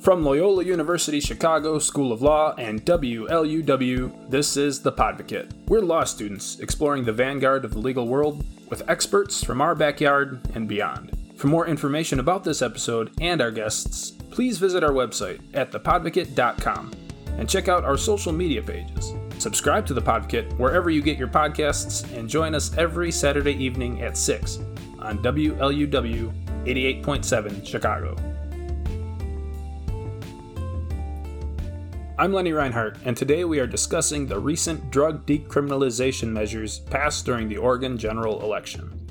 From Loyola University Chicago School of Law and WLUW, this is The Podvocate. We're law students exploring the vanguard of the legal world with experts from our backyard and beyond. For more information about this episode and our guests, please visit our website at thepodvocate.com and check out our social media pages. Subscribe to The Podvocate wherever you get your podcasts and join us every Saturday evening at 6 on WLUW 88.7 Chicago. I'm Lenny Reinhardt, and today we are discussing the recent drug decriminalization measures passed during the Oregon general election.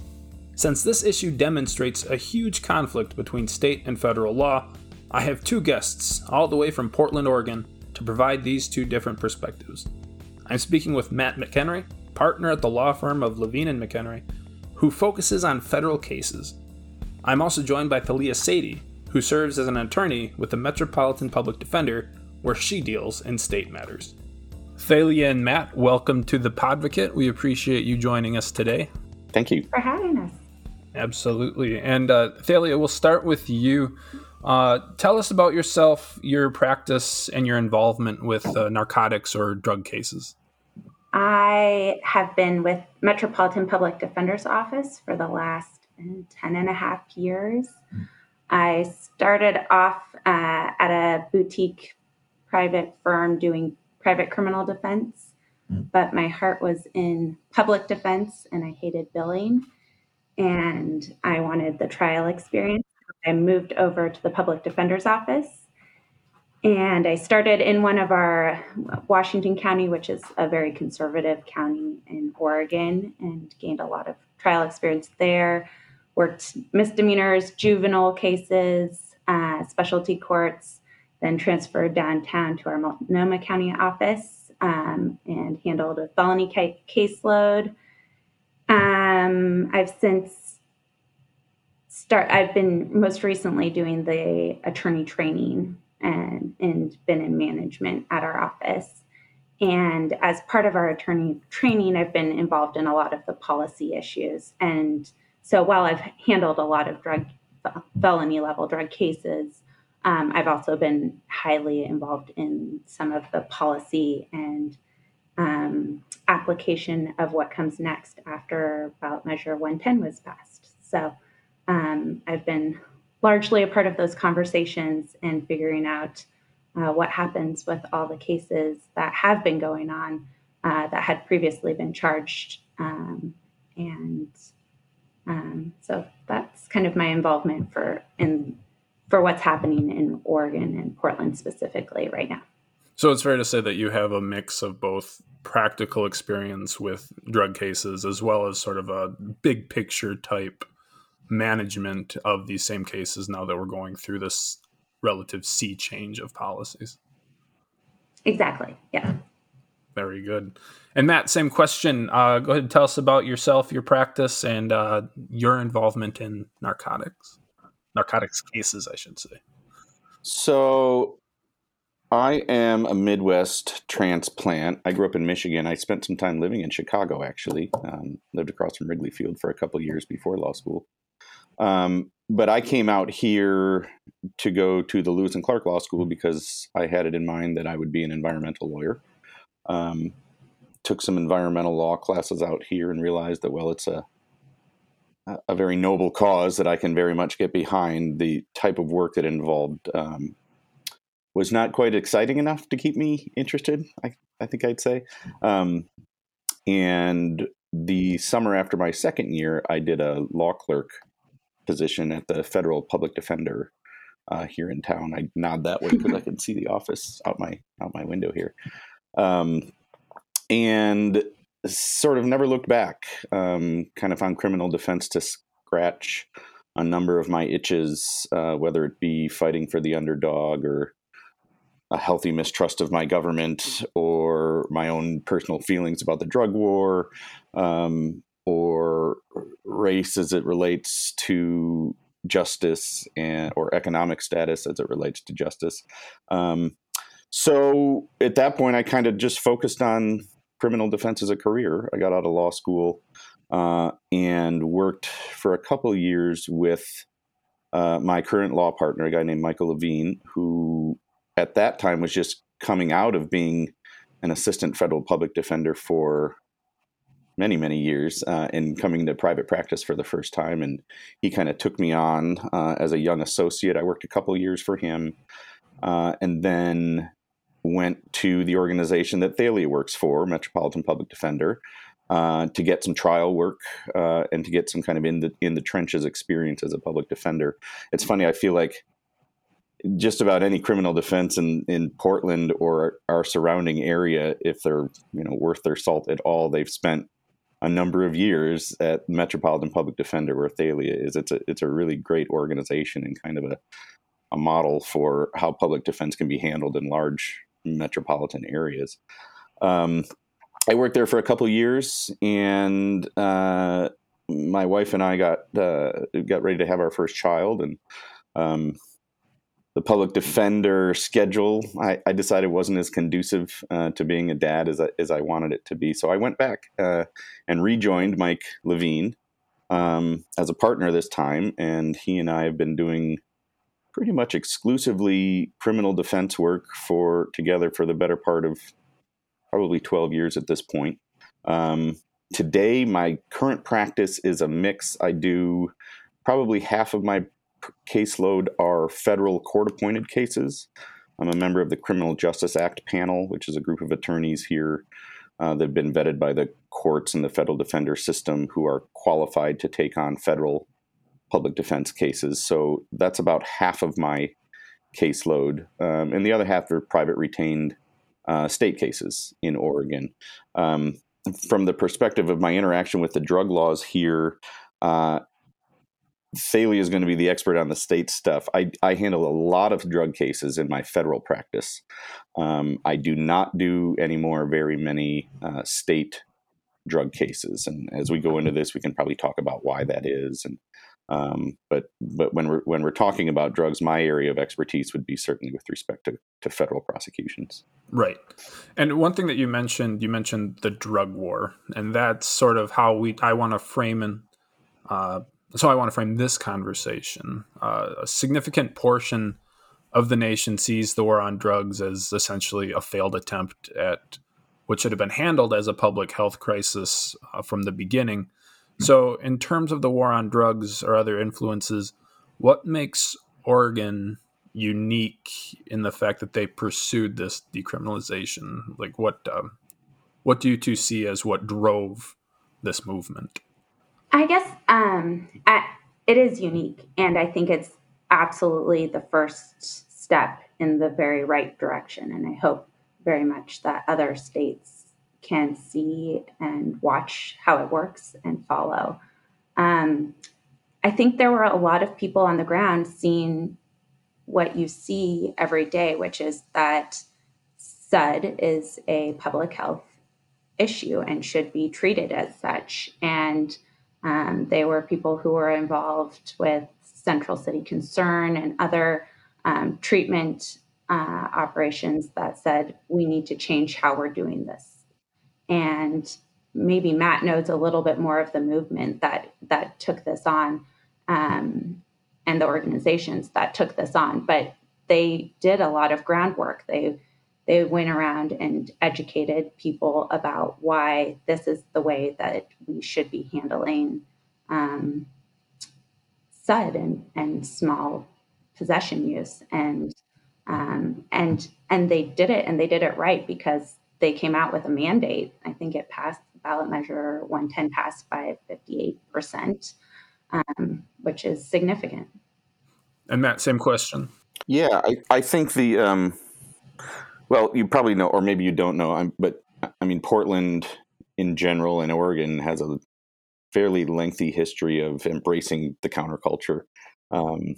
Since this issue demonstrates a huge conflict between state and federal law, I have two guests, all the way from Portland, Oregon, to provide these two different perspectives. I'm speaking with Matt McHenry, partner at the law firm of Levine and McHenry, who focuses on federal cases. I'm also joined by Thalia Sady, who serves as an attorney with the Metropolitan Public Defender where she deals in state matters. Thalia and Matt, welcome to the Podvocate. We appreciate you joining us today. Thank you for having us. Absolutely. And uh, Thalia, we'll start with you. Uh, tell us about yourself, your practice, and your involvement with uh, narcotics or drug cases. I have been with Metropolitan Public Defender's Office for the last 10 and a half years. I started off uh, at a boutique private firm doing private criminal defense, mm. but my heart was in public defense and I hated billing and I wanted the trial experience. I moved over to the public defender's office and I started in one of our Washington County, which is a very conservative county in Oregon, and gained a lot of trial experience there. Worked misdemeanors, juvenile cases, uh, specialty courts, then transferred downtown to our Multnomah County office um, and handled a felony ca- caseload. Um, I've since start. I've been most recently doing the attorney training and and been in management at our office. And as part of our attorney training, I've been involved in a lot of the policy issues. And so while I've handled a lot of drug felony level drug cases, um, I've also been highly involved in some of the policy and um, application of what comes next after ballot measure 110 was passed. So um, I've been largely a part of those conversations and figuring out uh, what happens with all the cases that have been going on uh, that had previously been charged. Um, and um, so that's kind of my involvement for in for what's happening in Oregon and Portland specifically right now. So it's fair to say that you have a mix of both practical experience with drug cases as well as sort of a big picture type management of these same cases now that we're going through this relative sea change of policies. Exactly. Yeah. Very good. And Matt, same question. Uh, go ahead and tell us about yourself, your practice, and uh, your involvement in narcotics narcotics cases, I should say. So, I am a Midwest transplant. I grew up in Michigan. I spent some time living in Chicago, actually. Um, lived across from Wrigley Field for a couple years before law school. Um, but I came out here to go to the Lewis and Clark Law School because I had it in mind that I would be an environmental lawyer. Um, took some environmental law classes out here and realized that well, it's a a very noble cause that I can very much get behind. The type of work that involved um, was not quite exciting enough to keep me interested. I, I think I'd say. Um, and the summer after my second year, I did a law clerk position at the federal public defender uh, here in town. I nod that way because I can see the office out my out my window here. Um, and sort of never looked back. Um, kind of found criminal defense to scratch a number of my itches, uh, whether it be fighting for the underdog or a healthy mistrust of my government or my own personal feelings about the drug war um, or race as it relates to justice and or economic status as it relates to justice. Um, so at that point, I kind of just focused on criminal defense as a career. I got out of law school uh, and worked for a couple years with uh, my current law partner, a guy named Michael Levine, who at that time was just coming out of being an assistant federal public defender for many many years uh, and coming to private practice for the first time and he kind of took me on uh, as a young associate i worked a couple years for him uh, and then went to the organization that thalia works for metropolitan public defender uh, to get some trial work uh, and to get some kind of in the in the trenches experience as a public defender it's funny i feel like just about any criminal defense in, in Portland or our surrounding area, if they're you know worth their salt at all, they've spent a number of years at Metropolitan Public Defender, where Thalia is. It's a it's a really great organization and kind of a a model for how public defense can be handled in large metropolitan areas. Um, I worked there for a couple years, and uh, my wife and I got uh, got ready to have our first child, and um, the public defender schedule I, I decided wasn't as conducive uh, to being a dad as I, as I wanted it to be. So I went back uh, and rejoined Mike Levine um, as a partner this time, and he and I have been doing pretty much exclusively criminal defense work for together for the better part of probably 12 years at this point. Um, today, my current practice is a mix. I do probably half of my caseload are federal court appointed cases. I'm a member of the Criminal Justice Act panel, which is a group of attorneys here uh, that have been vetted by the courts and the federal defender system who are qualified to take on federal public defense cases. So that's about half of my caseload. Um, and the other half are private retained uh, state cases in Oregon. Um, from the perspective of my interaction with the drug laws here, uh, Thalia is going to be the expert on the state stuff. I, I handle a lot of drug cases in my federal practice. Um, I do not do anymore very many uh, state drug cases, and as we go into this, we can probably talk about why that is. And um, but but when we're when we're talking about drugs, my area of expertise would be certainly with respect to, to federal prosecutions. Right. And one thing that you mentioned, you mentioned the drug war, and that's sort of how we I want to frame and uh, so I want to frame this conversation. Uh, a significant portion of the nation sees the war on drugs as essentially a failed attempt at what should have been handled as a public health crisis uh, from the beginning. So, in terms of the war on drugs or other influences, what makes Oregon unique in the fact that they pursued this decriminalization? Like, what um, what do you two see as what drove this movement? I guess um, I, it is unique, and I think it's absolutely the first step in the very right direction. And I hope very much that other states can see and watch how it works and follow. Um, I think there were a lot of people on the ground seeing what you see every day, which is that SUD is a public health issue and should be treated as such. And um, they were people who were involved with Central City Concern and other um, treatment uh, operations that said we need to change how we're doing this. And maybe Matt knows a little bit more of the movement that that took this on, um, and the organizations that took this on. But they did a lot of groundwork. They they went around and educated people about why this is the way that we should be handling um, SUD and, and small possession use. And um, and and they did it and they did it right because they came out with a mandate. I think it passed ballot measure 110 passed by 58%, um, which is significant. And Matt, same question. Yeah, I, I think the um, well, you probably know, or maybe you don't know, I'm, but I mean, Portland in general and Oregon has a fairly lengthy history of embracing the counterculture. Um,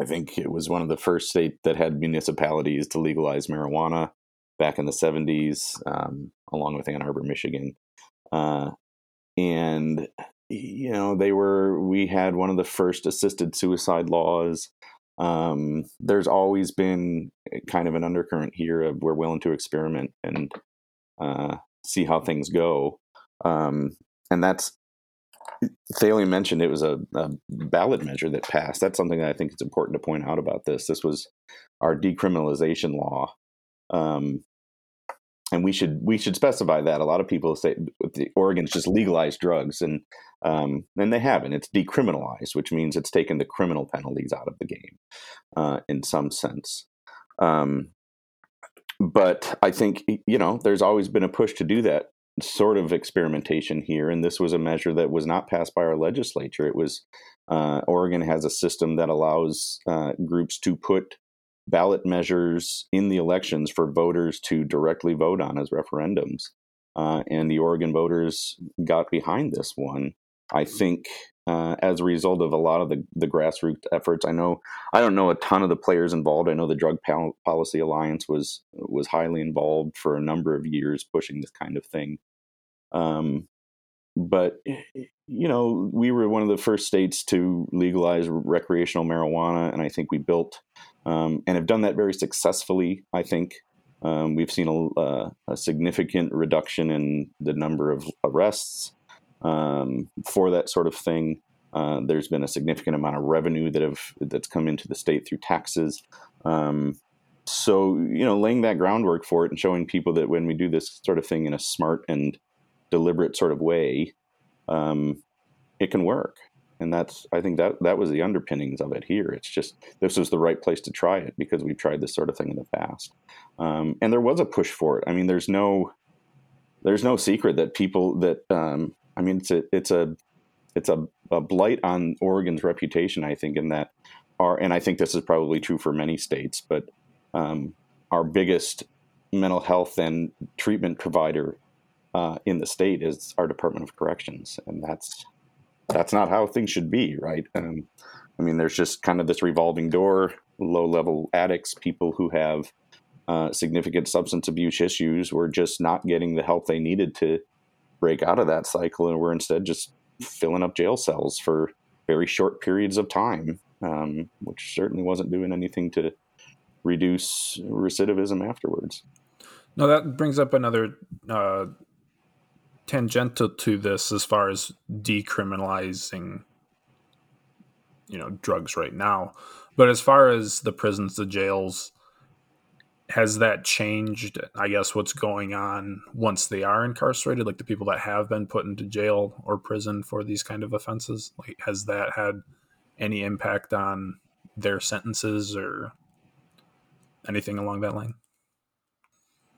I think it was one of the first states that had municipalities to legalize marijuana back in the 70s, um, along with Ann Arbor, Michigan. Uh, and, you know, they were, we had one of the first assisted suicide laws. Um, there's always been kind of an undercurrent here of we're willing to experiment and uh, see how things go. Um, and that's Thalia mentioned it was a, a, ballot measure that passed. That's something that I think it's important to point out about this. This was our decriminalization law, um, and we should we should specify that. A lot of people say the Oregon's just legalized drugs, and um, and they haven't. It's decriminalized, which means it's taken the criminal penalties out of the game, uh, in some sense. Um, but I think you know there's always been a push to do that sort of experimentation here, and this was a measure that was not passed by our legislature. It was uh, Oregon has a system that allows uh, groups to put ballot measures in the elections for voters to directly vote on as referendums, uh, and the Oregon voters got behind this one. I think uh, as a result of a lot of the, the grassroots efforts. I know I don't know a ton of the players involved. I know the Drug Pol- Policy Alliance was was highly involved for a number of years pushing this kind of thing. Um, but you know, we were one of the first states to legalize recreational marijuana, and I think we built um, and have done that very successfully. I think um, we've seen a, uh, a, significant reduction in the number of arrests um, for that sort of thing. Uh, there's been a significant amount of revenue that have that's come into the state through taxes. Um, so you know, laying that groundwork for it and showing people that when we do this sort of thing in a smart and deliberate sort of way, um, it can work. And that's I think that that was the underpinnings of it here. It's just this was the right place to try it because we've tried this sort of thing in the past, um, and there was a push for it. I mean, there's no there's no secret that people that um, I mean, it's a it's a it's a, a blight on Oregon's reputation. I think in that our and I think this is probably true for many states, but um, our biggest mental health and treatment provider uh, in the state is our Department of Corrections, and that's that's not how things should be, right? Um, I mean, there's just kind of this revolving door: low-level addicts, people who have uh, significant substance abuse issues, were just not getting the help they needed to break out of that cycle and we're instead just filling up jail cells for very short periods of time, um, which certainly wasn't doing anything to reduce recidivism afterwards. No, that brings up another uh, tangential to this as far as decriminalizing, you know, drugs right now. But as far as the prisons, the jails, has that changed i guess what's going on once they are incarcerated like the people that have been put into jail or prison for these kind of offenses like has that had any impact on their sentences or anything along that line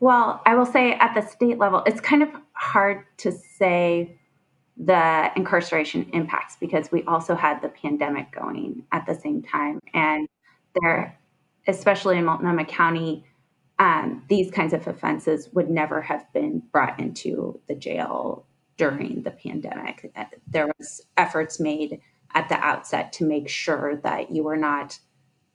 well i will say at the state level it's kind of hard to say the incarceration impacts because we also had the pandemic going at the same time and there especially in multnomah county um, these kinds of offenses would never have been brought into the jail during the pandemic. There was efforts made at the outset to make sure that you were not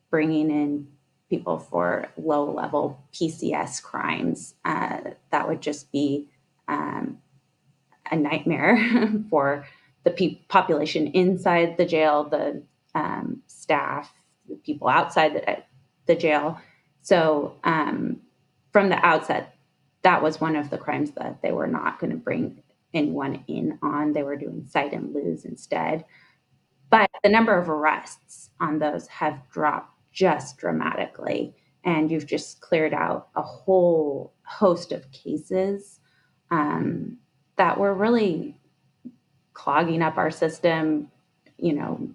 bringing in people for low level PCS crimes. Uh, that would just be um, a nightmare for the pe- population inside the jail, the um, staff, the people outside the, the jail. So um, from the outset, that was one of the crimes that they were not going to bring anyone in on. They were doing cite and lose instead. But the number of arrests on those have dropped just dramatically. And you've just cleared out a whole host of cases um, that were really clogging up our system. You know,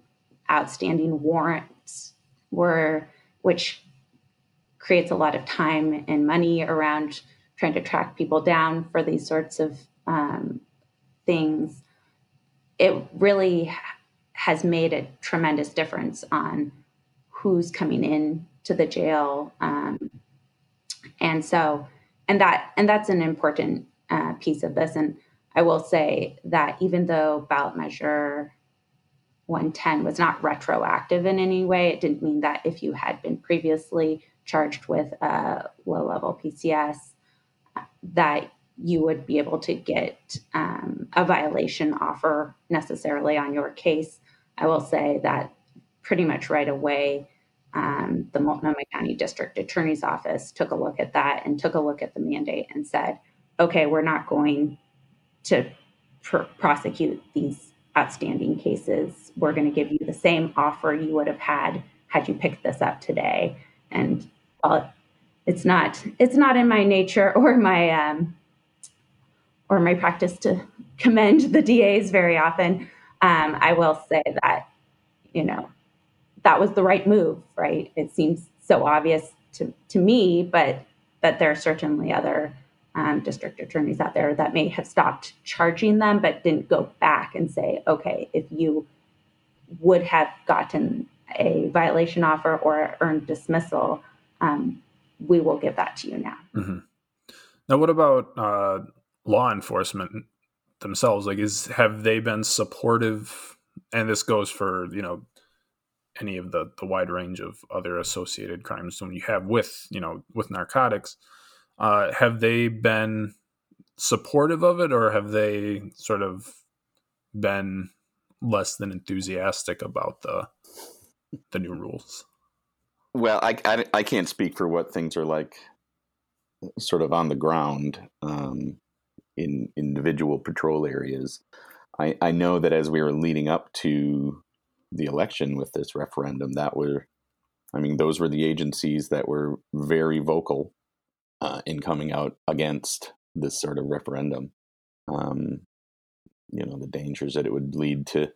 outstanding warrants were, which creates a lot of time and money around trying to track people down for these sorts of um, things. It really has made a tremendous difference on who's coming in to the jail, um, and so and that and that's an important uh, piece of this. And I will say that even though ballot measure 110 was not retroactive in any way, it didn't mean that if you had been previously charged with a low level PCS, that you would be able to get um, a violation offer necessarily on your case. I will say that pretty much right away, um, the Multnomah County District Attorney's Office took a look at that and took a look at the mandate and said, okay, we're not going to pr- prosecute these outstanding cases. We're going to give you the same offer you would have had had you picked this up today. And while it's not it's not in my nature or my um, or my practice to commend the DAs very often. Um, I will say that you know that was the right move, right? It seems so obvious to to me, but that there are certainly other um, district attorneys out there that may have stopped charging them, but didn't go back and say, okay, if you would have gotten a violation offer or earned dismissal, um, we will give that to you now. Mm-hmm. Now, what about uh, law enforcement themselves? Like, is have they been supportive? And this goes for you know any of the the wide range of other associated crimes when you have with you know with narcotics. Uh, have they been supportive of it, or have they sort of been less than enthusiastic about the the new rules? Well, I, I, I can't speak for what things are like sort of on the ground um, in individual patrol areas. I, I know that as we were leading up to the election with this referendum, that were, I mean, those were the agencies that were very vocal uh, in coming out against this sort of referendum. Um, you know, the dangers that it would lead to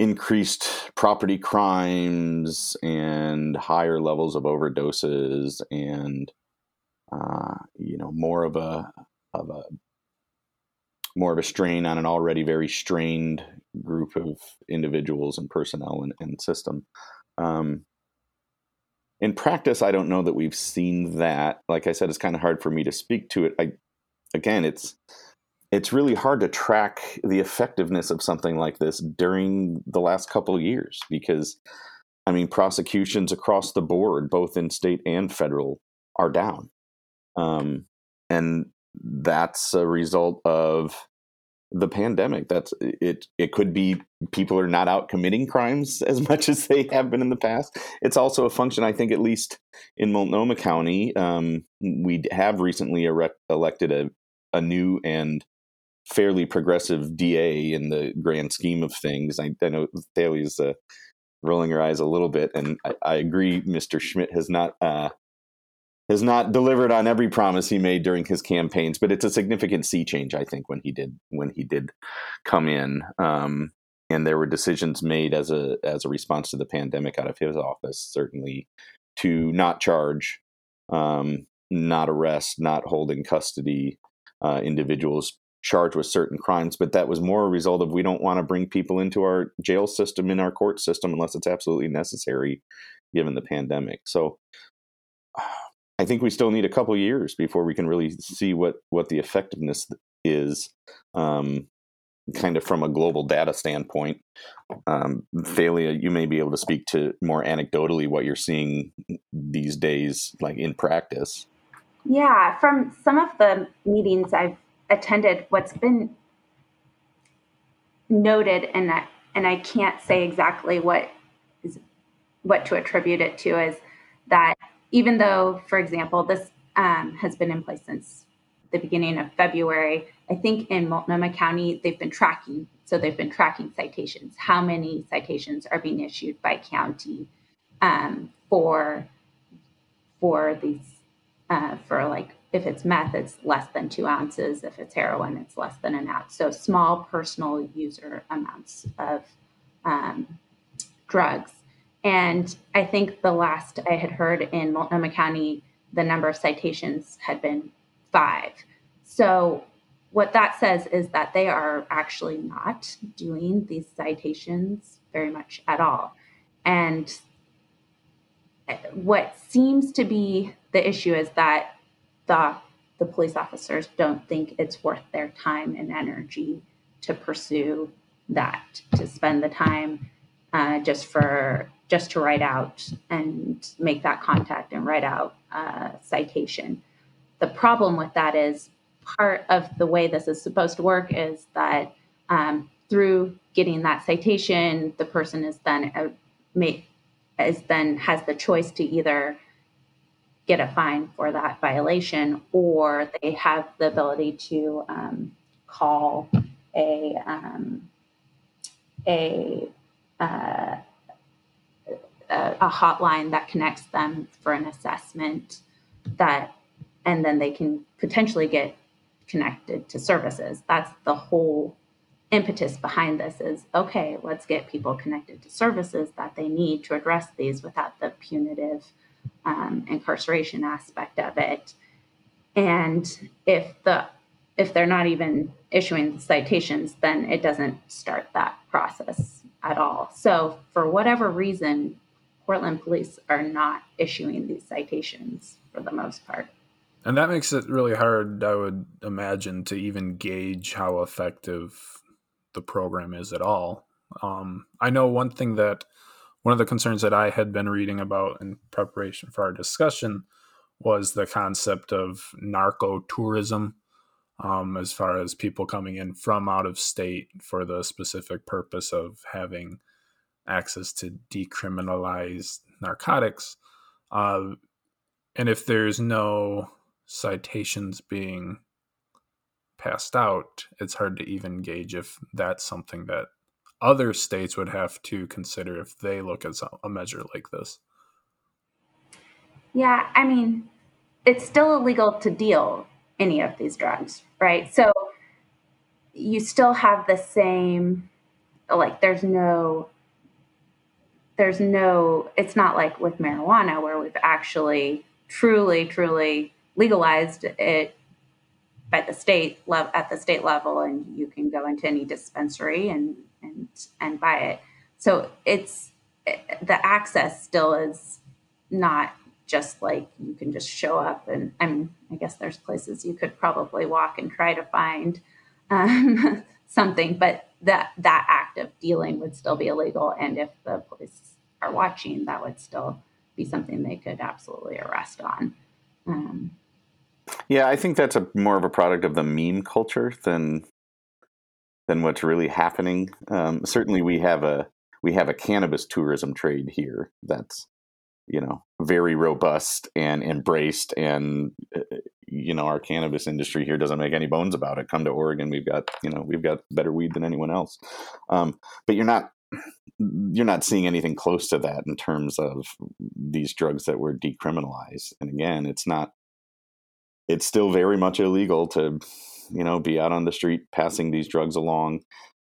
increased property crimes and higher levels of overdoses and uh, you know more of a of a more of a strain on an already very strained group of individuals and personnel and, and system. Um, in practice, I don't know that we've seen that. Like I said, it's kind of hard for me to speak to it. I, again, it's it's really hard to track the effectiveness of something like this during the last couple of years because I mean prosecutions across the board, both in state and federal, are down, um, and that's a result of the pandemic. That's it. It could be people are not out committing crimes as much as they have been in the past. It's also a function, I think, at least in Multnomah County, um, we have recently erect, elected a a new and fairly progressive DA in the grand scheme of things. I, I know Thalia's uh, rolling her eyes a little bit, and I, I agree. Mr. Schmidt has not uh, has not delivered on every promise he made during his campaigns, but it's a significant sea change, I think, when he did when he did come in. Um, and there were decisions made as a as a response to the pandemic out of his office, certainly to not charge, um, not arrest, not hold in custody uh, individuals charged with certain crimes, but that was more a result of we don't want to bring people into our jail system, in our court system, unless it's absolutely necessary, given the pandemic. So I think we still need a couple years before we can really see what what the effectiveness is, um, kind of from a global data standpoint. Um, Thalia, you may be able to speak to more anecdotally what you're seeing these days, like in practice. Yeah, from some of the meetings I've attended, what's been noted, and and I can't say exactly what is what to attribute it to, is that even though, for example, this um, has been in place since the beginning of February, I think in Multnomah County they've been tracking. So they've been tracking citations. How many citations are being issued by county um, for for these uh, for like if it's meth, it's less than two ounces. If it's heroin, it's less than an ounce. So small personal user amounts of um, drugs. And I think the last I had heard in Multnomah County, the number of citations had been five. So what that says is that they are actually not doing these citations very much at all. And what seems to be the issue is that the the police officers don't think it's worth their time and energy to pursue that to spend the time uh, just for just to write out and make that contact and write out a citation. The problem with that is part of the way this is supposed to work is that um, through getting that citation the person is then uh, make is then has the choice to either get a fine for that violation, or they have the ability to um, call a um, a uh, a hotline that connects them for an assessment that and then they can potentially get connected to services. That's the whole impetus behind this is okay let's get people connected to services that they need to address these without the punitive um, incarceration aspect of it. And if the if they're not even issuing citations then it doesn't start that process at all. So for whatever reason portland police are not issuing these citations for the most part and that makes it really hard i would imagine to even gauge how effective the program is at all. Um, I know one thing that one of the concerns that I had been reading about in preparation for our discussion was the concept of narco tourism, um, as far as people coming in from out of state for the specific purpose of having access to decriminalized narcotics. Uh, and if there's no citations being passed out, it's hard to even gauge if that's something that other states would have to consider if they look at a measure like this. Yeah, I mean, it's still illegal to deal any of these drugs, right? So you still have the same, like, there's no, there's no, it's not like with marijuana where we've actually truly, truly legalized it by the state level at the state level, and you can go into any dispensary and and and buy it. So it's the access still is not just like you can just show up and I mean I guess there's places you could probably walk and try to find um, something, but that that act of dealing would still be illegal, and if the police are watching, that would still be something they could absolutely arrest on. Um, yeah, I think that's a more of a product of the meme culture than than what's really happening. Um, certainly, we have a we have a cannabis tourism trade here that's you know very robust and embraced, and uh, you know our cannabis industry here doesn't make any bones about it. Come to Oregon, we've got you know we've got better weed than anyone else, um, but you're not you're not seeing anything close to that in terms of these drugs that were decriminalized. And again, it's not it's still very much illegal to, you know, be out on the street passing these drugs along.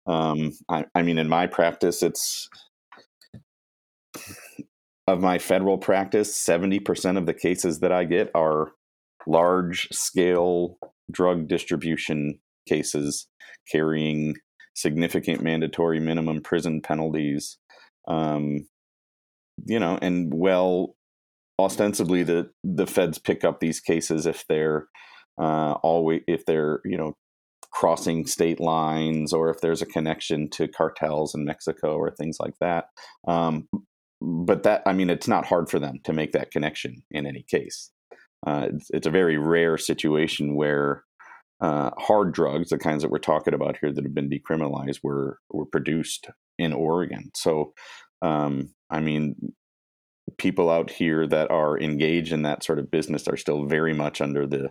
Um, I, I mean, in my practice, it's of my federal practice, 70% of the cases that I get are large scale drug distribution cases carrying significant mandatory minimum prison penalties. Um, you know, and well ostensibly the the feds pick up these cases if they're uh, always if they're you know crossing state lines or if there's a connection to cartels in Mexico or things like that. Um, but that I mean, it's not hard for them to make that connection in any case. Uh, it's, it's, a very rare situation where uh, hard drugs, the kinds that we're talking about here that have been decriminalized, were were produced in Oregon. So, um, I mean, people out here that are engaged in that sort of business are still very much under the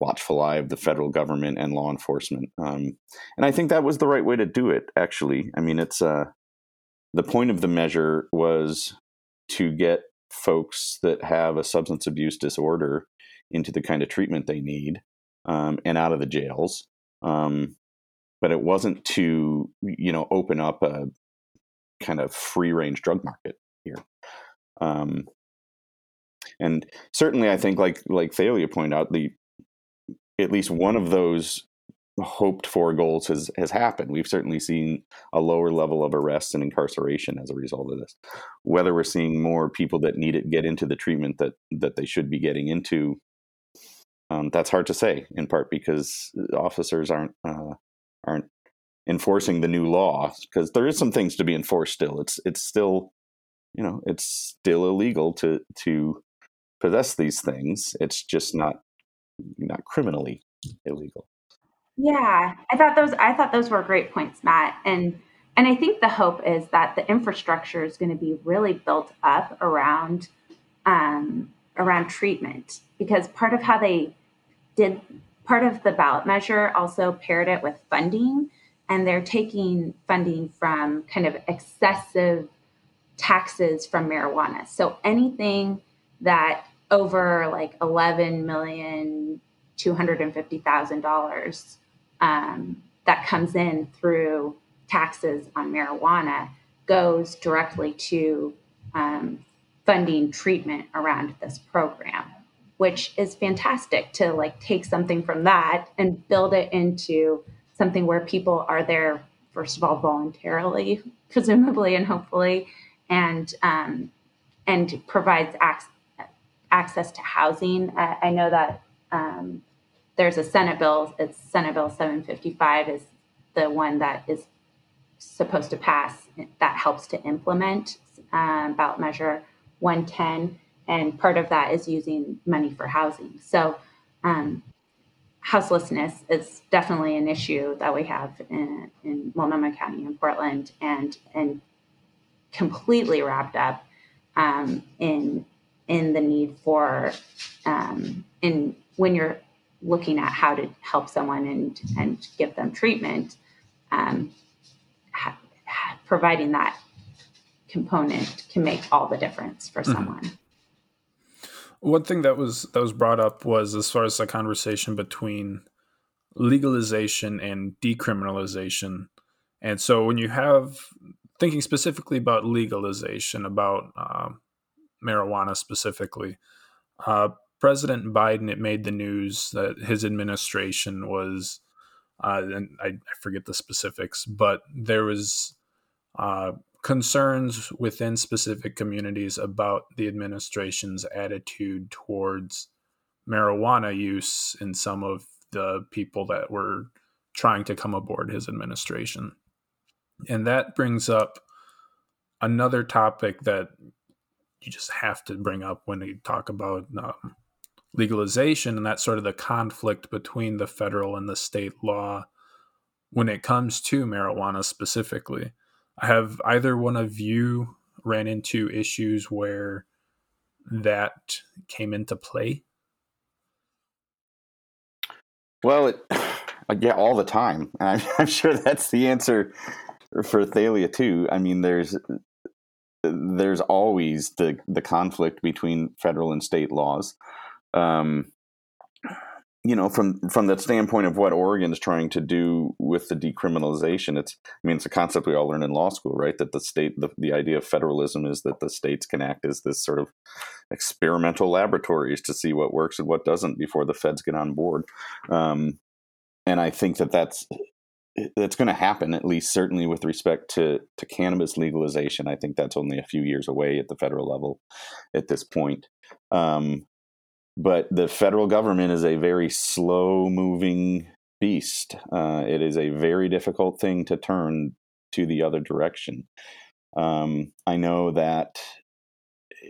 watchful eye of the federal government and law enforcement. Um, and I think that was the right way to do it. Actually, I mean, it's uh, the point of the measure was to get folks that have a substance abuse disorder into the kind of treatment they need um, and out of the jails. Um, but it wasn't to you know open up a kind of free range drug market here. Um, and certainly, I think, like like Thalia pointed out, the at least one of those hoped for goals has has happened. We've certainly seen a lower level of arrests and incarceration as a result of this. Whether we're seeing more people that need it get into the treatment that that they should be getting into, um, that's hard to say. In part because officers aren't uh, aren't enforcing the new law because there is some things to be enforced still. It's it's still you know it's still illegal to to possess these things it's just not not criminally illegal yeah i thought those i thought those were great points matt and and i think the hope is that the infrastructure is going to be really built up around um, around treatment because part of how they did part of the ballot measure also paired it with funding and they're taking funding from kind of excessive taxes from marijuana. So anything that over like eleven million two hundred and fifty thousand dollars um, that comes in through taxes on marijuana goes directly to um, funding treatment around this program which is fantastic to like take something from that and build it into something where people are there first of all voluntarily presumably and hopefully and um, and provides ac- access to housing. Uh, i know that um, there's a senate bill it's senate bill 755 is the one that is supposed to pass that helps to implement um, ballot measure 110 and part of that is using money for housing. So, um, houselessness is definitely an issue that we have in, in Multnomah County and Portland, and and completely wrapped up um, in in the need for um, in when you're looking at how to help someone and and give them treatment, um, ha- ha- providing that component can make all the difference for mm-hmm. someone. One thing that was that was brought up was as far as the conversation between legalization and decriminalization. And so when you have thinking specifically about legalization, about uh, marijuana specifically, uh, President Biden, it made the news that his administration was, uh, and I, I, forget the specifics, but there was uh, concerns within specific communities about the administration's attitude towards marijuana use in some of the people that were trying to come aboard his administration. And that brings up another topic that you just have to bring up when you talk about um, legalization, and that's sort of the conflict between the federal and the state law when it comes to marijuana specifically. Have either one of you ran into issues where that came into play? Well, it, yeah, all the time. I'm, I'm sure that's the answer for Thalia too. I mean, there's there's always the the conflict between federal and state laws. Um, you know, from from the standpoint of what Oregon is trying to do with the decriminalization, it's I mean, it's a concept we all learn in law school, right? That the state, the, the idea of federalism is that the states can act as this sort of experimental laboratories to see what works and what doesn't before the feds get on board. Um, and I think that that's that's going to happen at least certainly with respect to to cannabis legalization. I think that's only a few years away at the federal level at this point. Um, but the federal government is a very slow moving beast. Uh, it is a very difficult thing to turn to the other direction. Um, I know that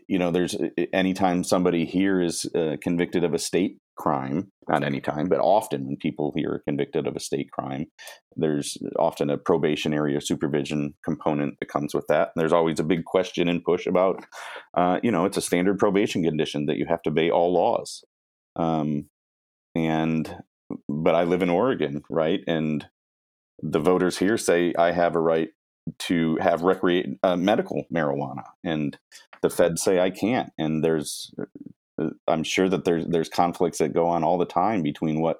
you know there's anytime somebody here is uh, convicted of a state crime, not any time, but often when people here are convicted of a state crime, there's often a probationary or supervision component that comes with that. And there's always a big question and push about, uh, you know, it's a standard probation condition that you have to obey all laws. Um, and, but I live in Oregon, right? And the voters here say I have a right to have recreate uh, medical marijuana and the feds say I can't and there's I'm sure that there's there's conflicts that go on all the time between what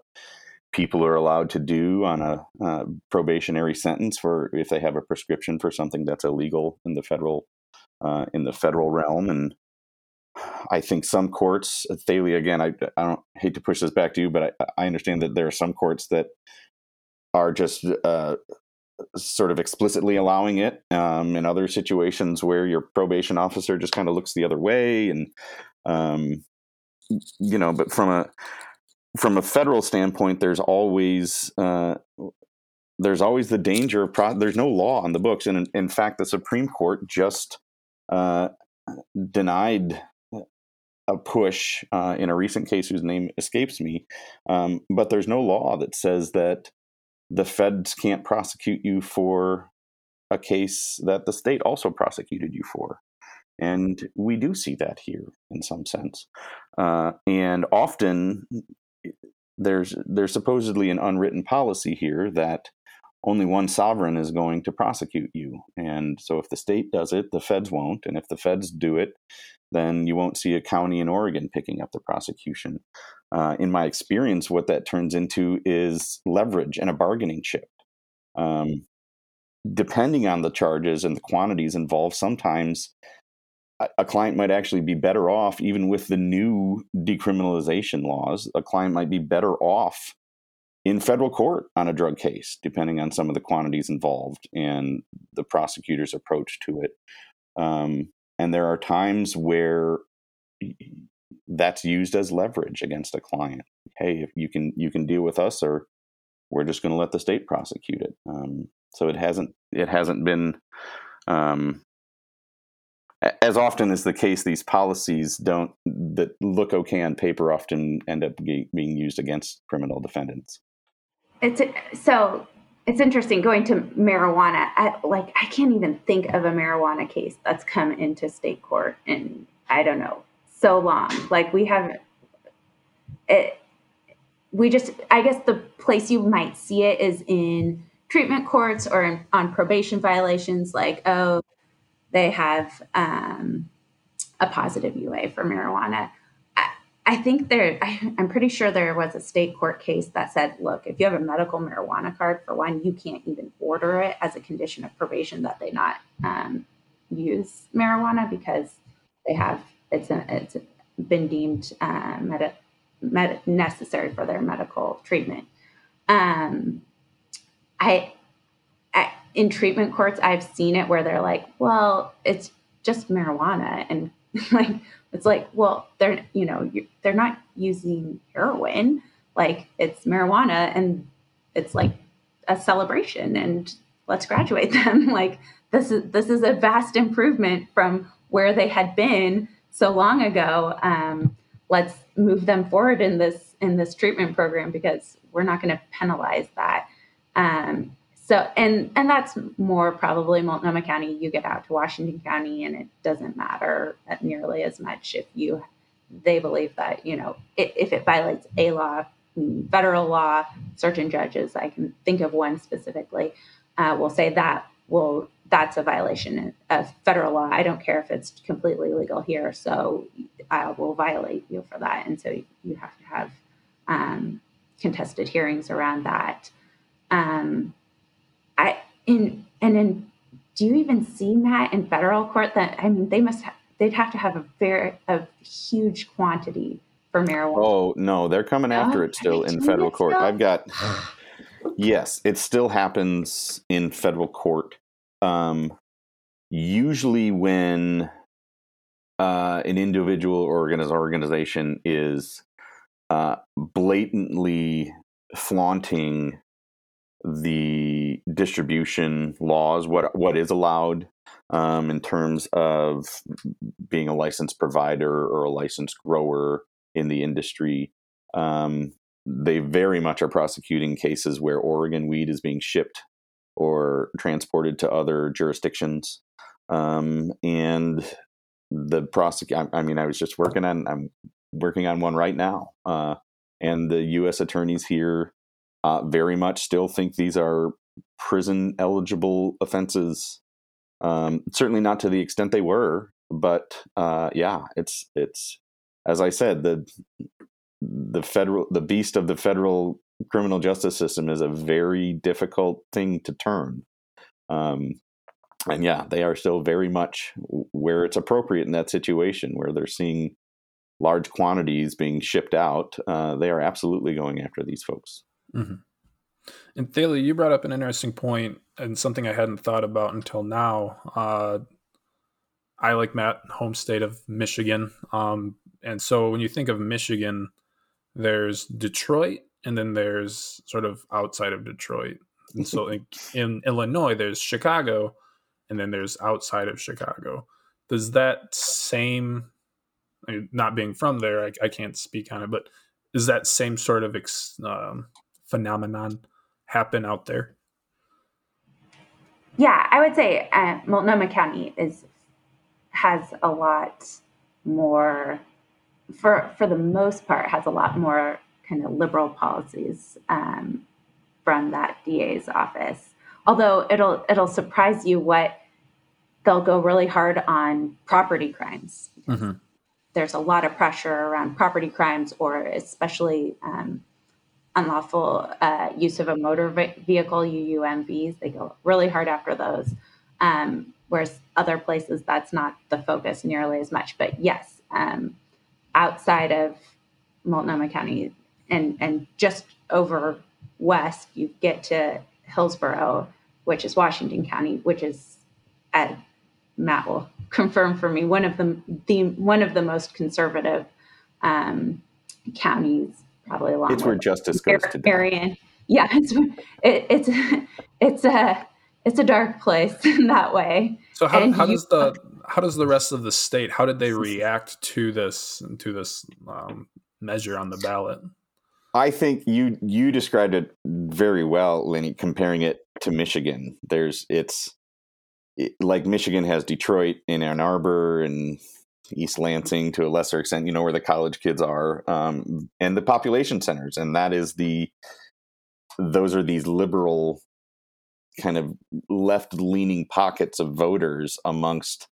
people are allowed to do on a uh, probationary sentence for if they have a prescription for something that's illegal in the federal uh, in the federal realm and I think some courts, Thalia, again, I, I don't hate to push this back to you, but I, I understand that there are some courts that are just uh, sort of explicitly allowing it. Um, in other situations where your probation officer just kind of looks the other way, and um, you know, but from a from a federal standpoint, there's always uh, there's always the danger of pro- there's no law on the books, and in, in fact, the Supreme Court just uh, denied a push uh, in a recent case whose name escapes me, um, but there's no law that says that the feds can't prosecute you for a case that the state also prosecuted you for. And we do see that here in some sense. Uh, and often there's there's supposedly an unwritten policy here that only one sovereign is going to prosecute you. And so if the state does it, the feds won't. And if the feds do it, then you won't see a county in Oregon picking up the prosecution. Uh, in my experience, what that turns into is leverage and a bargaining chip. Um, depending on the charges and the quantities involved, sometimes a client might actually be better off, even with the new decriminalization laws. A client might be better off in federal court on a drug case, depending on some of the quantities involved and the prosecutor's approach to it. Um, and there are times where that's used as leverage against a client. Hey, if you can you can deal with us, or we're just going to let the state prosecute it. Um, so it hasn't it hasn't been um, as often is the case, these policies don't that look okay on paper often end up being used against criminal defendants. It's so it's interesting going to marijuana. I, like I can't even think of a marijuana case that's come into state court in I don't know so long. Like we have it. We just I guess the place you might see it is in treatment courts or in, on probation violations. Like oh they have um, a positive UA for marijuana. I, I think there, I, I'm pretty sure there was a state court case that said, look, if you have a medical marijuana card, for one, you can't even order it as a condition of probation that they not um, use marijuana because they have it's a, it's been deemed uh, med- med- necessary for their medical treatment. Um, I in treatment courts, I've seen it where they're like, well, it's just marijuana. And like, it's like, well, they're, you know, they're not using heroin. Like, it's marijuana and it's like a celebration and let's graduate them. like, this is, this is a vast improvement from where they had been so long ago. Um, let's move them forward in this, in this treatment program because we're not going to penalize that. Um, so and and that's more probably multnomah county. You get out to washington county and it doesn't matter nearly as much if you they believe that you know if, if it violates a law federal law certain judges i can think of one specifically uh, will say that will that's a violation of federal law. I don't care if it's completely legal here. So i will violate you for that. And so you have to have um, contested hearings around that. Um, I in and in do you even see Matt in federal court that I mean they must they'd have to have a very a huge quantity for marijuana. Oh no, they're coming after it still in federal court. Still? I've got yes, it still happens in federal court. Um, usually when uh, an individual or organization is uh, blatantly flaunting the distribution laws, what what is allowed um, in terms of being a licensed provider or a licensed grower in the industry. Um, they very much are prosecuting cases where Oregon weed is being shipped or transported to other jurisdictions. Um, and the prosecute, I, I, mean, I was just working on, I'm working on one right now. Uh, and the U.S. attorneys here uh, very much still think these are prison eligible offenses. Um, certainly not to the extent they were, but uh, yeah, it's it's as I said the the federal the beast of the federal criminal justice system is a very difficult thing to turn. Um, and yeah, they are still very much where it's appropriate in that situation where they're seeing large quantities being shipped out. Uh, they are absolutely going after these folks. Mm-hmm. And Thalia, you brought up an interesting point and something I hadn't thought about until now. Uh, I, like Matt, home state of Michigan. Um, and so when you think of Michigan, there's Detroit, and then there's sort of outside of Detroit. And so in, in Illinois, there's Chicago, and then there's outside of Chicago. Does that same, I mean, not being from there, I, I, can't speak on it, but is that same sort of ex, um, phenomenon happen out there? Yeah, I would say uh, Multnomah County is has a lot more, for for the most part, has a lot more kind of liberal policies um, from that DA's office. although it'll it'll surprise you what they'll go really hard on property crimes. Mm-hmm. There's a lot of pressure around property crimes, or especially um, unlawful uh, use of a motor vehicle, UUMVs. They go really hard after those. Um, whereas other places, that's not the focus nearly as much. But yes, um, outside of Multnomah County and and just over west, you get to Hillsboro, which is Washington County, which is at Matt will confirm for me one of the the one of the most conservative um, counties, probably along. It's where justice goes to Marion. Yeah, it's it, it's it's a it's a dark place in that way. So how, how you, does the how does the rest of the state how did they react to this to this um, measure on the ballot? I think you you described it very well, Lenny. Comparing it to Michigan, there's it's it, like Michigan has Detroit and Ann Arbor and East Lansing to a lesser extent, you know where the college kids are, um, and the population centers, and that is the those are these liberal kind of left leaning pockets of voters amongst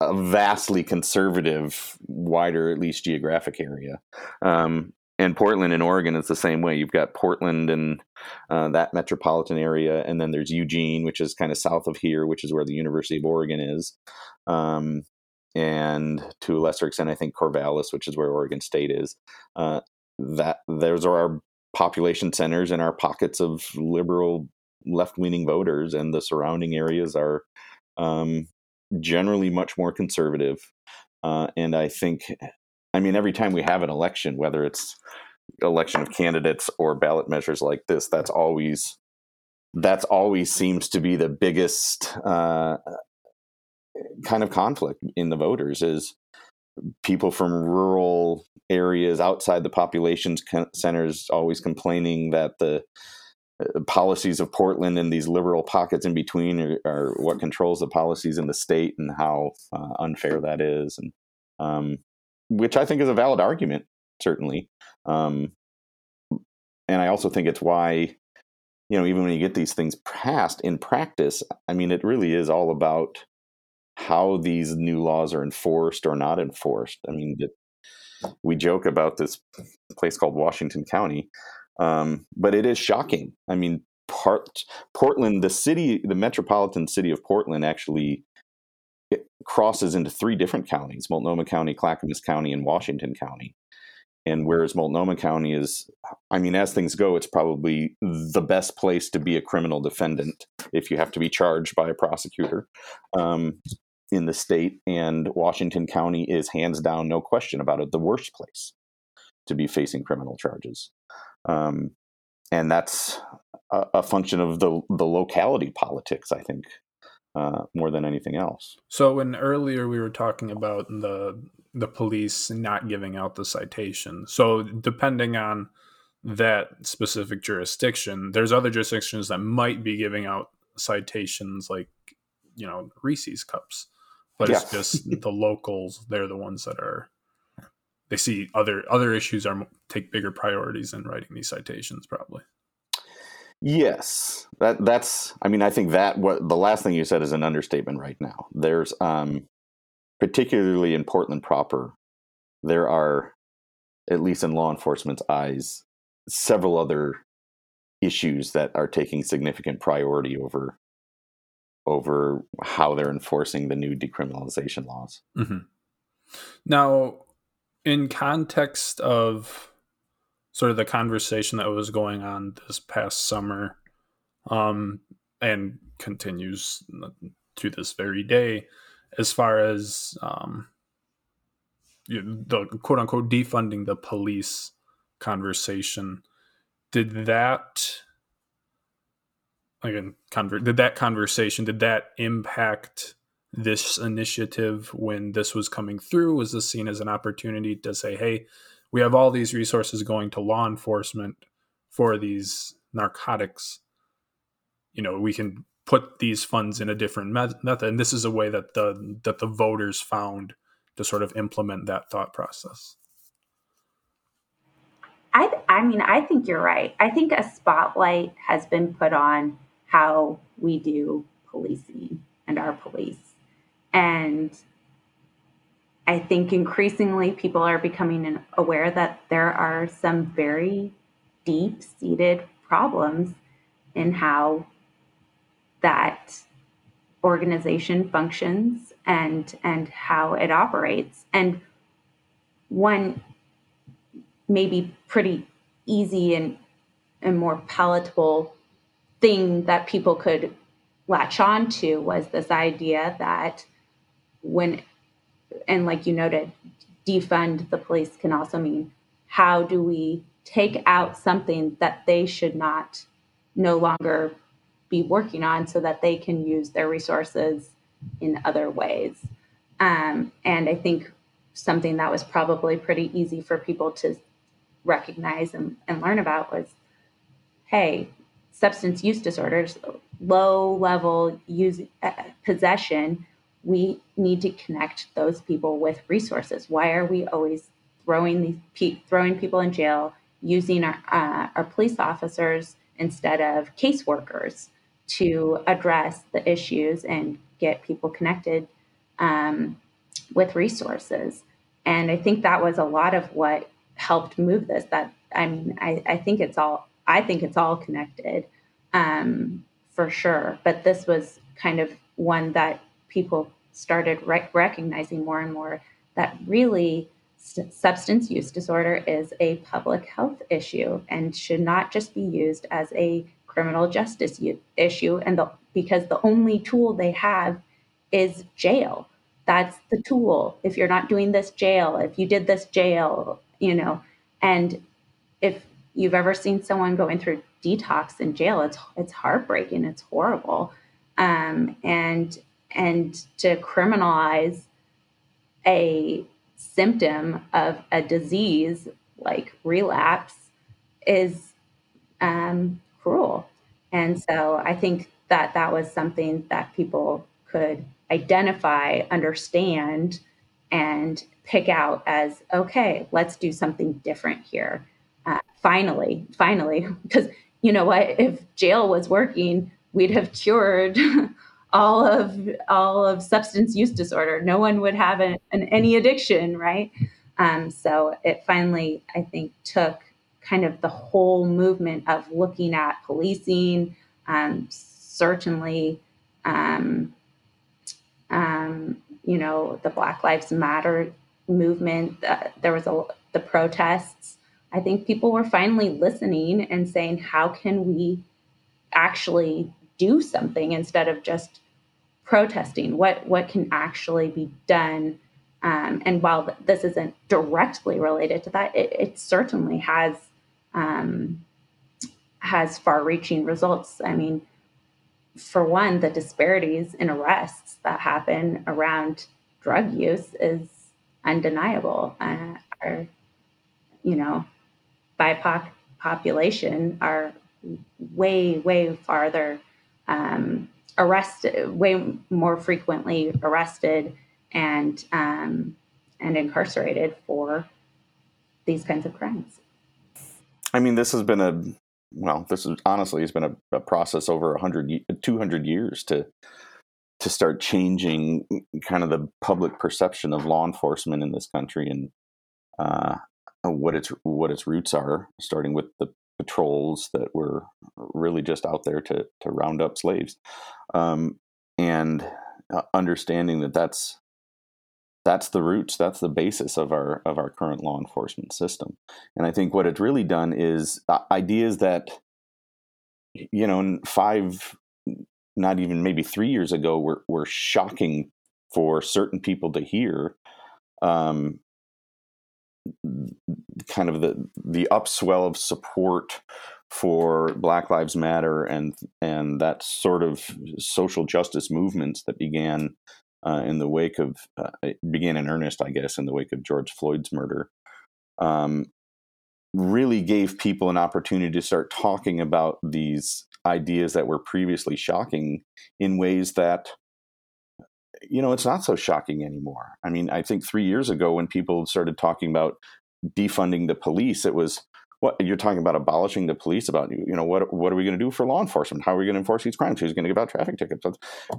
a vastly conservative, wider, at least geographic area. Um, and Portland and Oregon is the same way. You've got Portland and uh, that metropolitan area, and then there's Eugene, which is kind of south of here, which is where the University of Oregon is. Um, and to a lesser extent, I think Corvallis, which is where Oregon State is. Uh, that those are our population centers and our pockets of liberal left-leaning voters, and the surrounding areas are um, generally much more conservative. Uh, and I think, I mean, every time we have an election, whether it's election of candidates or ballot measures like this, that's always that's always seems to be the biggest uh, kind of conflict in the voters is people from rural areas outside the population centers always complaining that the uh, policies of Portland and these liberal pockets in between are, are, what controls the policies in the state and how uh, unfair that is, and um, which I think is a valid argument, certainly. Um, and I also think it's why, you know, even when you get these things passed in practice, I mean, it really is all about how these new laws are enforced or not enforced. I mean, it, we joke about this place called Washington County um, but it is shocking. I mean, part Portland, the city, the metropolitan city of Portland, actually crosses into three different counties: Multnomah County, Clackamas County, and Washington County. And whereas Multnomah County is, I mean, as things go, it's probably the best place to be a criminal defendant if you have to be charged by a prosecutor um, in the state. And Washington County is hands down, no question about it, the worst place to be facing criminal charges um, and that's a, a, function of the the locality politics, I think, uh, more than anything else. So, when earlier we were talking about the the police not giving out the citation, so depending on that specific jurisdiction, there's other jurisdictions that might be giving out citations, like you know Reese's cups, but yeah. it's just the locals; they're the ones that are they see other other issues are take bigger priorities in writing these citations probably. Yes. That that's i mean i think that what the last thing you said is an understatement right now. There's um particularly in portland proper there are at least in law enforcement's eyes several other issues that are taking significant priority over over how they're enforcing the new decriminalization laws mm-hmm. now in context of sort of the conversation that was going on this past summer um, and continues to this very day as far as um, the quote unquote defunding the police conversation did that again conver- did that conversation did that impact this initiative when this was coming through? Was this seen as an opportunity to say, hey, we have all these resources going to law enforcement for these narcotics? You know, we can put these funds in a different method. And this is a way that the that the voters found to sort of implement that thought process. I, I mean, I think you're right. I think a spotlight has been put on how we do policing and our police. And I think increasingly people are becoming aware that there are some very deep seated problems in how that organization functions and and how it operates and one maybe pretty easy and and more palatable thing that people could latch on to was this idea that when and like you noted defund the police can also mean how do we take out something that they should not no longer be working on so that they can use their resources in other ways. Um, and I think something that was probably pretty easy for people to recognize and, and learn about was hey, substance use disorders, low level use uh, possession, we need to connect those people with resources. Why are we always throwing these pe- throwing people in jail, using our uh, our police officers instead of caseworkers to address the issues and get people connected um, with resources. And I think that was a lot of what helped move this. That I mean, I, I think it's all I think it's all connected um, for sure. But this was kind of one that people started rec- recognizing more and more that really substance use disorder is a public health issue and should not just be used as a criminal justice u- issue. And the, because the only tool they have is jail. That's the tool. If you're not doing this jail if you did this jail you know and if you've ever seen someone going through detox in jail it's it's heartbreaking it's horrible um, and and to criminalize a symptom of a disease like relapse is um, cruel. And so I think that that was something that people could identify, understand, and pick out as okay, let's do something different here. Finally, finally, because you know what? If jail was working, we'd have cured all of all of substance use disorder. No one would have an, an any addiction, right? Um, so it finally, I think, took kind of the whole movement of looking at policing. Um, certainly, um, um, you know, the Black Lives Matter movement. Uh, there was a the protests. I think people were finally listening and saying, "How can we actually do something instead of just protesting? What what can actually be done? Um, and while this isn't directly related to that it, it certainly has um, has far-reaching results. I mean for one the disparities in arrests that happen around drug use is undeniable. Uh, our you know bipoc population are way way farther um, arrested, way more frequently arrested and um, and incarcerated for these kinds of crimes. I mean, this has been a well, this is honestly has been a, a process over 100, 200 years to to start changing kind of the public perception of law enforcement in this country and uh, what its what its roots are, starting with the patrols that were really just out there to to round up slaves, um, and uh, understanding that that's that's the roots, that's the basis of our of our current law enforcement system. And I think what it's really done is uh, ideas that you know five, not even maybe three years ago were were shocking for certain people to hear. Um, kind of the the upswell of support for Black Lives Matter and and that sort of social justice movements that began uh, in the wake of uh, began in earnest, I guess, in the wake of George Floyd's murder, um, really gave people an opportunity to start talking about these ideas that were previously shocking in ways that you know, it's not so shocking anymore. I mean, I think three years ago when people started talking about defunding the police, it was, what you're talking about abolishing the police about you know what what are we going to do for law enforcement? How are we going to enforce these crimes? Who's going to give out traffic tickets?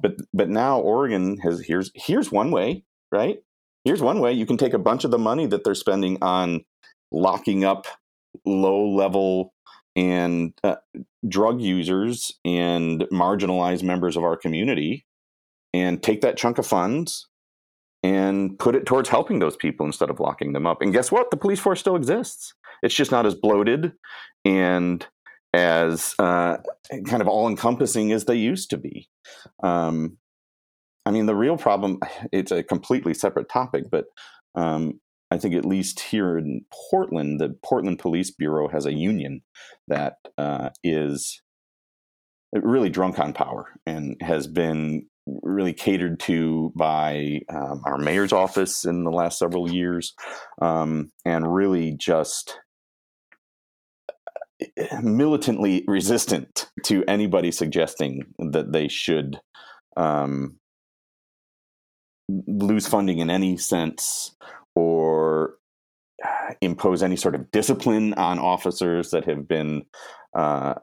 But but now oregon has here's here's one way right? Here's one way you can take a bunch of the money that they're spending on locking up low level and uh, drug users and marginalized members of our community and take that chunk of funds and put it towards helping those people instead of locking them up. And guess what? The police force still exists. It's just not as bloated and as uh, kind of all encompassing as they used to be. Um, I mean, the real problem, it's a completely separate topic, but um, I think at least here in Portland, the Portland Police Bureau has a union that uh, is really drunk on power and has been really catered to by um, our mayor's office in the last several years, um, and really just uh, militantly resistant to anybody suggesting that they should um, lose funding in any sense or impose any sort of discipline on officers that have been uh,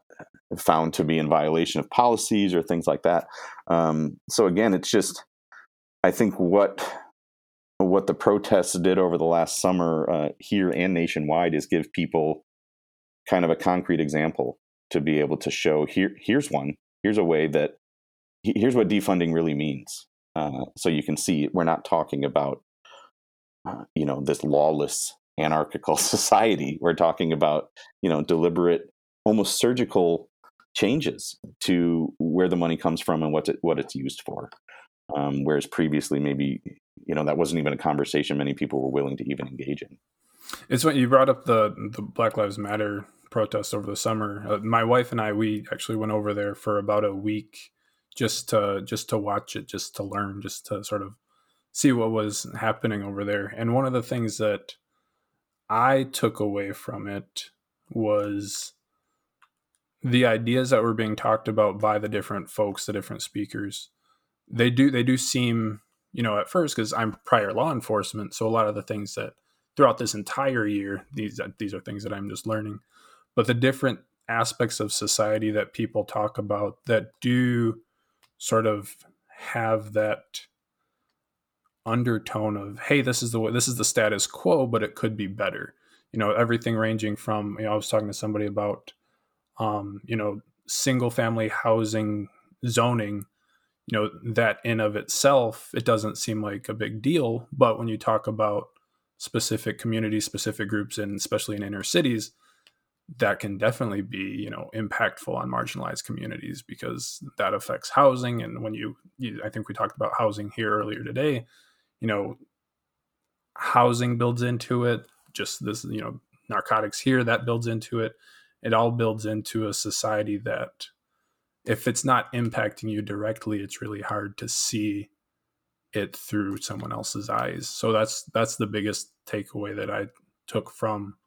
found to be in violation of policies or things like that. Um, so again, it's just I think what what the protests did over the last summer uh, here and nationwide is give people kind of a concrete example to be able to show here here's one here's a way that here's what defunding really means uh, so you can see we're not talking about uh, you know this lawless anarchical society. We're talking about you know deliberate almost surgical changes to where the money comes from and what it, what it's used for. Um, whereas previously maybe you know that wasn't even a conversation many people were willing to even engage in. It's when you brought up the the black lives matter protest over the summer. Uh, my wife and i we actually went over there for about a week just to just to watch it just to learn just to sort of see what was happening over there. And one of the things that I took away from it was the ideas that were being talked about by the different folks, the different speakers. They do they do seem, you know, at first because I'm prior law enforcement, so a lot of the things that throughout this entire year, these these are things that I'm just learning. But the different aspects of society that people talk about that do sort of have that undertone of hey this is the way this is the status quo but it could be better. You know everything ranging from you know i was talking to somebody about um you know single family housing zoning you know that in of itself it doesn't seem like a big deal but when you talk about specific communities specific groups and especially in inner cities that can definitely be you know impactful on marginalized communities because that affects housing and when you, you i think we talked about housing here earlier today you know, housing builds into it. Just this, you know, narcotics here that builds into it. It all builds into a society that, if it's not impacting you directly, it's really hard to see it through someone else's eyes. So that's that's the biggest takeaway that I took from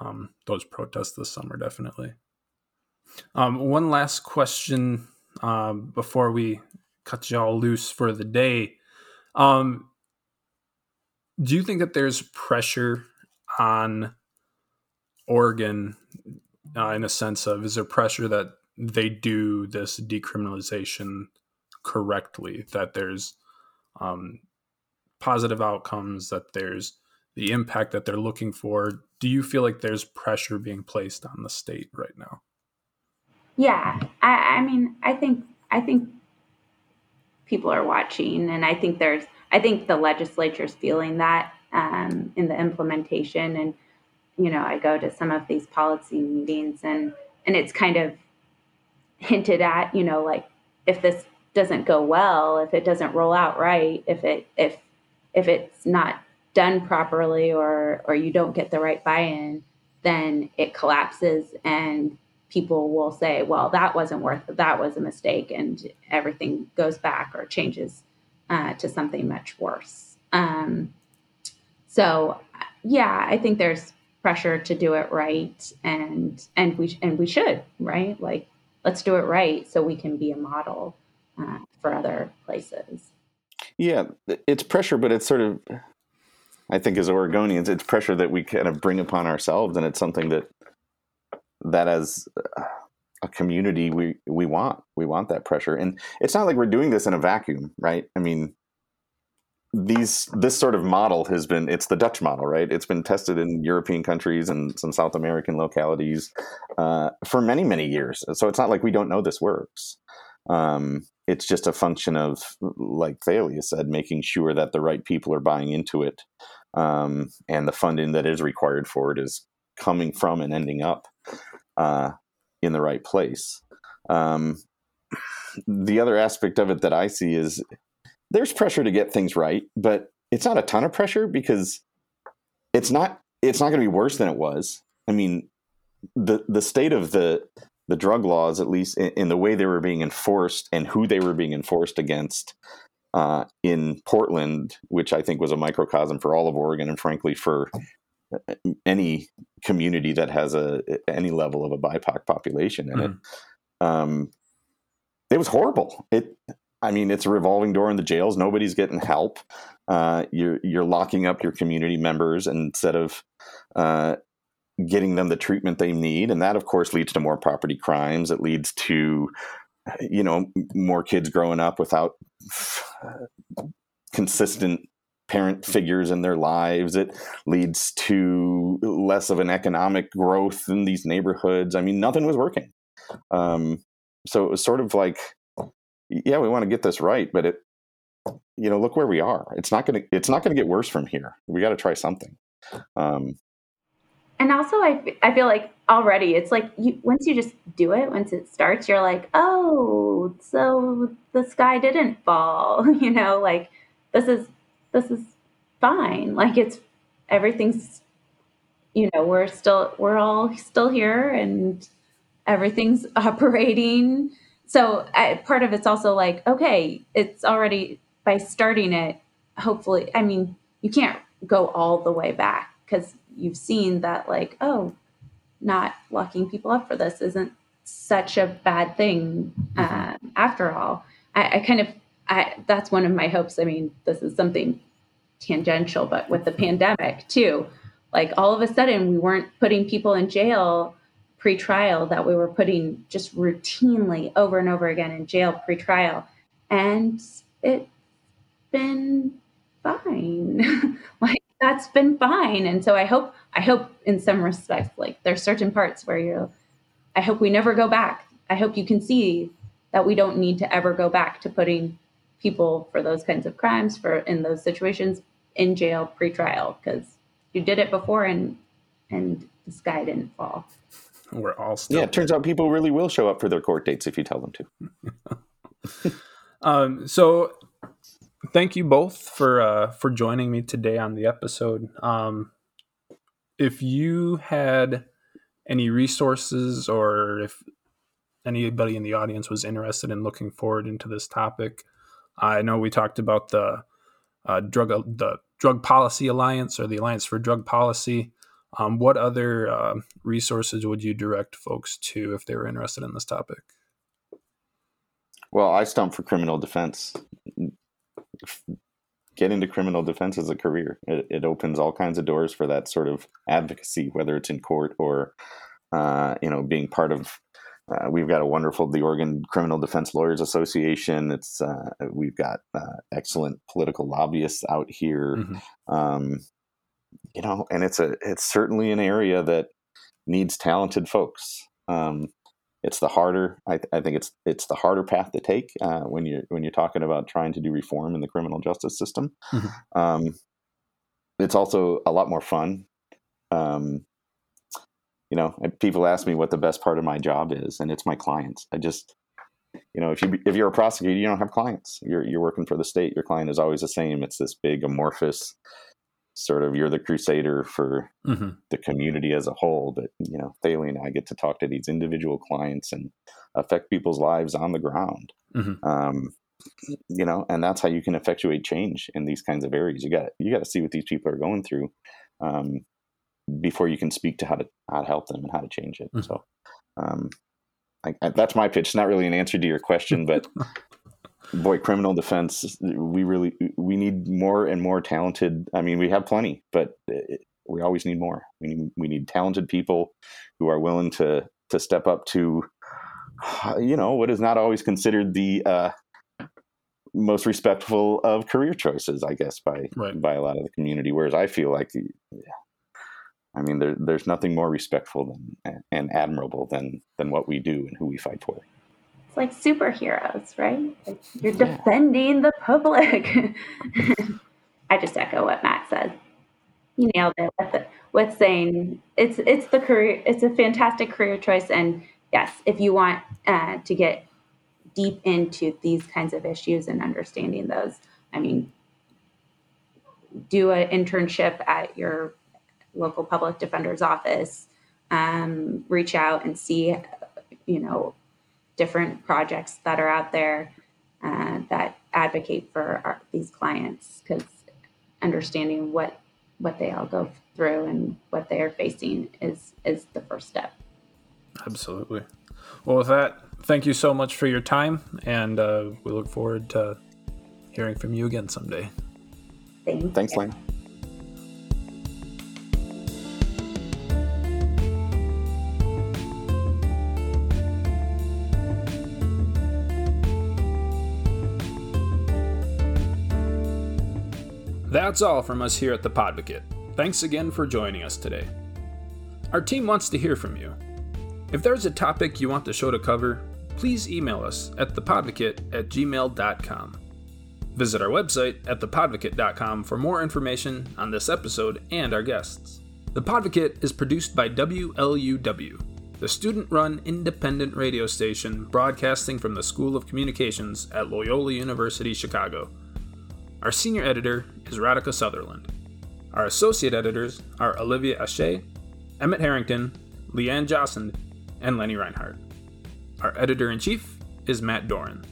um, those protests this summer, definitely. Um, one last question um, before we cut y'all loose for the day. Um, do you think that there's pressure on Oregon uh, in a sense of is there pressure that they do this decriminalization correctly, that there's um, positive outcomes, that there's the impact that they're looking for? Do you feel like there's pressure being placed on the state right now? Yeah, I, I mean, I think I think people are watching, and I think there's I think the legislature is feeling that um, in the implementation. And, you know, I go to some of these policy meetings and, and it's kind of hinted at, you know, like if this doesn't go well, if it doesn't roll out right, if it, if, if it's not done properly or, or you don't get the right buy-in, then it collapses and people will say, well, that wasn't worth it. That was a mistake. And everything goes back or changes uh, to something much worse. Um, so, yeah, I think there's pressure to do it right, and and we and we should right. Like, let's do it right so we can be a model uh, for other places. Yeah, it's pressure, but it's sort of, I think, as Oregonians, it's pressure that we kind of bring upon ourselves, and it's something that that as a community we we want we want that pressure. And it's not like we're doing this in a vacuum right? I mean these this sort of model has been it's the dutch model right? It's been tested in european countries and some south american localities uh, for many many years. So it's not like we don't know this works. Um, it's just a function of like thalia said making sure that the right people are buying into it um, and the funding that is required for it is coming from and ending up uh, in the right place um, the other aspect of it that i see is there's pressure to get things right, but it's not a ton of pressure because it's not it's not going to be worse than it was. I mean, the the state of the the drug laws, at least in, in the way they were being enforced and who they were being enforced against uh, in Portland, which I think was a microcosm for all of Oregon and frankly for any community that has a any level of a BIPOC population in mm-hmm. it. Um, it was horrible. It I mean, it's a revolving door in the jails. Nobody's getting help. Uh, you're you're locking up your community members instead of uh, getting them the treatment they need, and that, of course, leads to more property crimes. It leads to you know more kids growing up without consistent parent figures in their lives. It leads to less of an economic growth in these neighborhoods. I mean, nothing was working. Um, so it was sort of like yeah, we want to get this right, but it, you know, look where we are. It's not to, it's not to get worse from here. We got to try something. Um, and also, I, I feel like already it's like you, once you just do it, once it starts, you're like, oh, so the sky didn't fall, you know, like this is, this is fine. Like it's, everything's, you know, we're still, we're all still here and everything's operating. So I, part of it's also like okay it's already by starting it hopefully i mean you can't go all the way back because you've seen that like oh not locking people up for this isn't such a bad thing uh, after all. I, I kind of I, that's one of my hopes. I mean this is something tangential but with the pandemic too like all of a sudden we weren't putting people in jail pre-trial that we were putting just routinely over and over again in jail pre-trial. And it's been fine. Like that's been fine. And so i hope i hope in some respects like there's certain parts where you i hope we never go back. I hope you can see that we don't need to ever go back to putting people for those kinds of crimes for in those situations in jail pre-trial because you did it before and and the sky didn't fall we're all still. Yeah, it turns out people really will show up for their court dates if you tell them to. um, so, thank you both for uh, for joining me today on the episode. Um, if you had any resources or if anybody in the audience was interested in looking forward into this topic, I know we talked about the uh, drug the Drug Policy Alliance or the Alliance for Drug Policy. Um, what other uh, resources would you direct folks to if they were interested in this topic? Well, I stump for criminal defense. Get into criminal defense as a career. It, it opens all kinds of doors for that sort of advocacy, whether it's in court or, uh, you know, being part of. Uh, we've got a wonderful the Oregon Criminal Defense Lawyers Association. It's uh, we've got uh, excellent political lobbyists out here. Mm-hmm. Um, you know, and it's a it's certainly an area that needs talented folks. Um, it's the harder I, th- I, think it's it's the harder path to take uh, when you're when you're talking about trying to do reform in the criminal justice system. Mm-hmm. Um, it's also a lot more fun. Um, you know, people ask me what the best part of my job is, and it's my clients. I just, you know, if you if you're a prosecutor, you don't have clients. You're you're working for the state. Your client is always the same. It's this big amorphous sort of you're the crusader for mm-hmm. the community as a whole. But you know, Thalia and I get to talk to these individual clients and affect people's lives on the ground. Mm-hmm. Um, you know, and that's how you can effectuate change in these kinds of areas. You got you got to see what these people are going through um, before you can speak to how to how to help them and how to change it. Mm-hmm. So. Um, I, I, that's my pitch. It's not really an answer to your question, but boy criminal defense we really we need more and more talented i mean we have plenty but we always need more. We need we need talented people who are willing to to step up to, you know, what is not always considered the uh, most respectful of career choices, I guess, by Right. by a lot of the community. Whereas I feel like, I mean, there, there's nothing more respectful than and admirable than than what we do and who we fight for. It's like superheroes, right? Like you're Yeah. defending the public. I just echo what Matt said. He nailed it with it, with saying it's it's the career. It's a fantastic career choice, and yes, if you want uh, to get deep into these kinds of issues and understanding those, I mean, do an internship at your local public defender's office. Um, reach out and see, you know, different projects that are out there uh, that advocate for our, these clients because understanding what what they all go through and what they are facing is is the first step. Absolutely. Well, with that, thank you so much for your time, and uh, we look forward to hearing from you again someday. Thank Thanks, you. Lane. That's all from us here at the Podvocate. Thanks again for joining us today. Our team wants to hear from you. If there's a topic you want the show to cover, please email us at thepodvocate at gmail.com. Visit our website at thepodvocate.com for more information on this episode and our guests. The Podvocate is produced by WLUW, the student run independent radio station broadcasting from the School of Communications at Loyola University Chicago. Our senior editor is Radhika Sutherland. Our associate editors are Olivia Ashe, Emmett Harrington, Leanne Jossend, and Lenny Reinhardt. Our editor in chief is Matt Doran.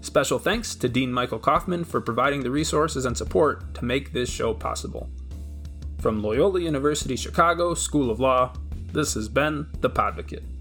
Special thanks to Dean Michael Kaufman for providing the resources and support to make this show possible. From Loyola University Chicago School of Law, this has been The Podvocate.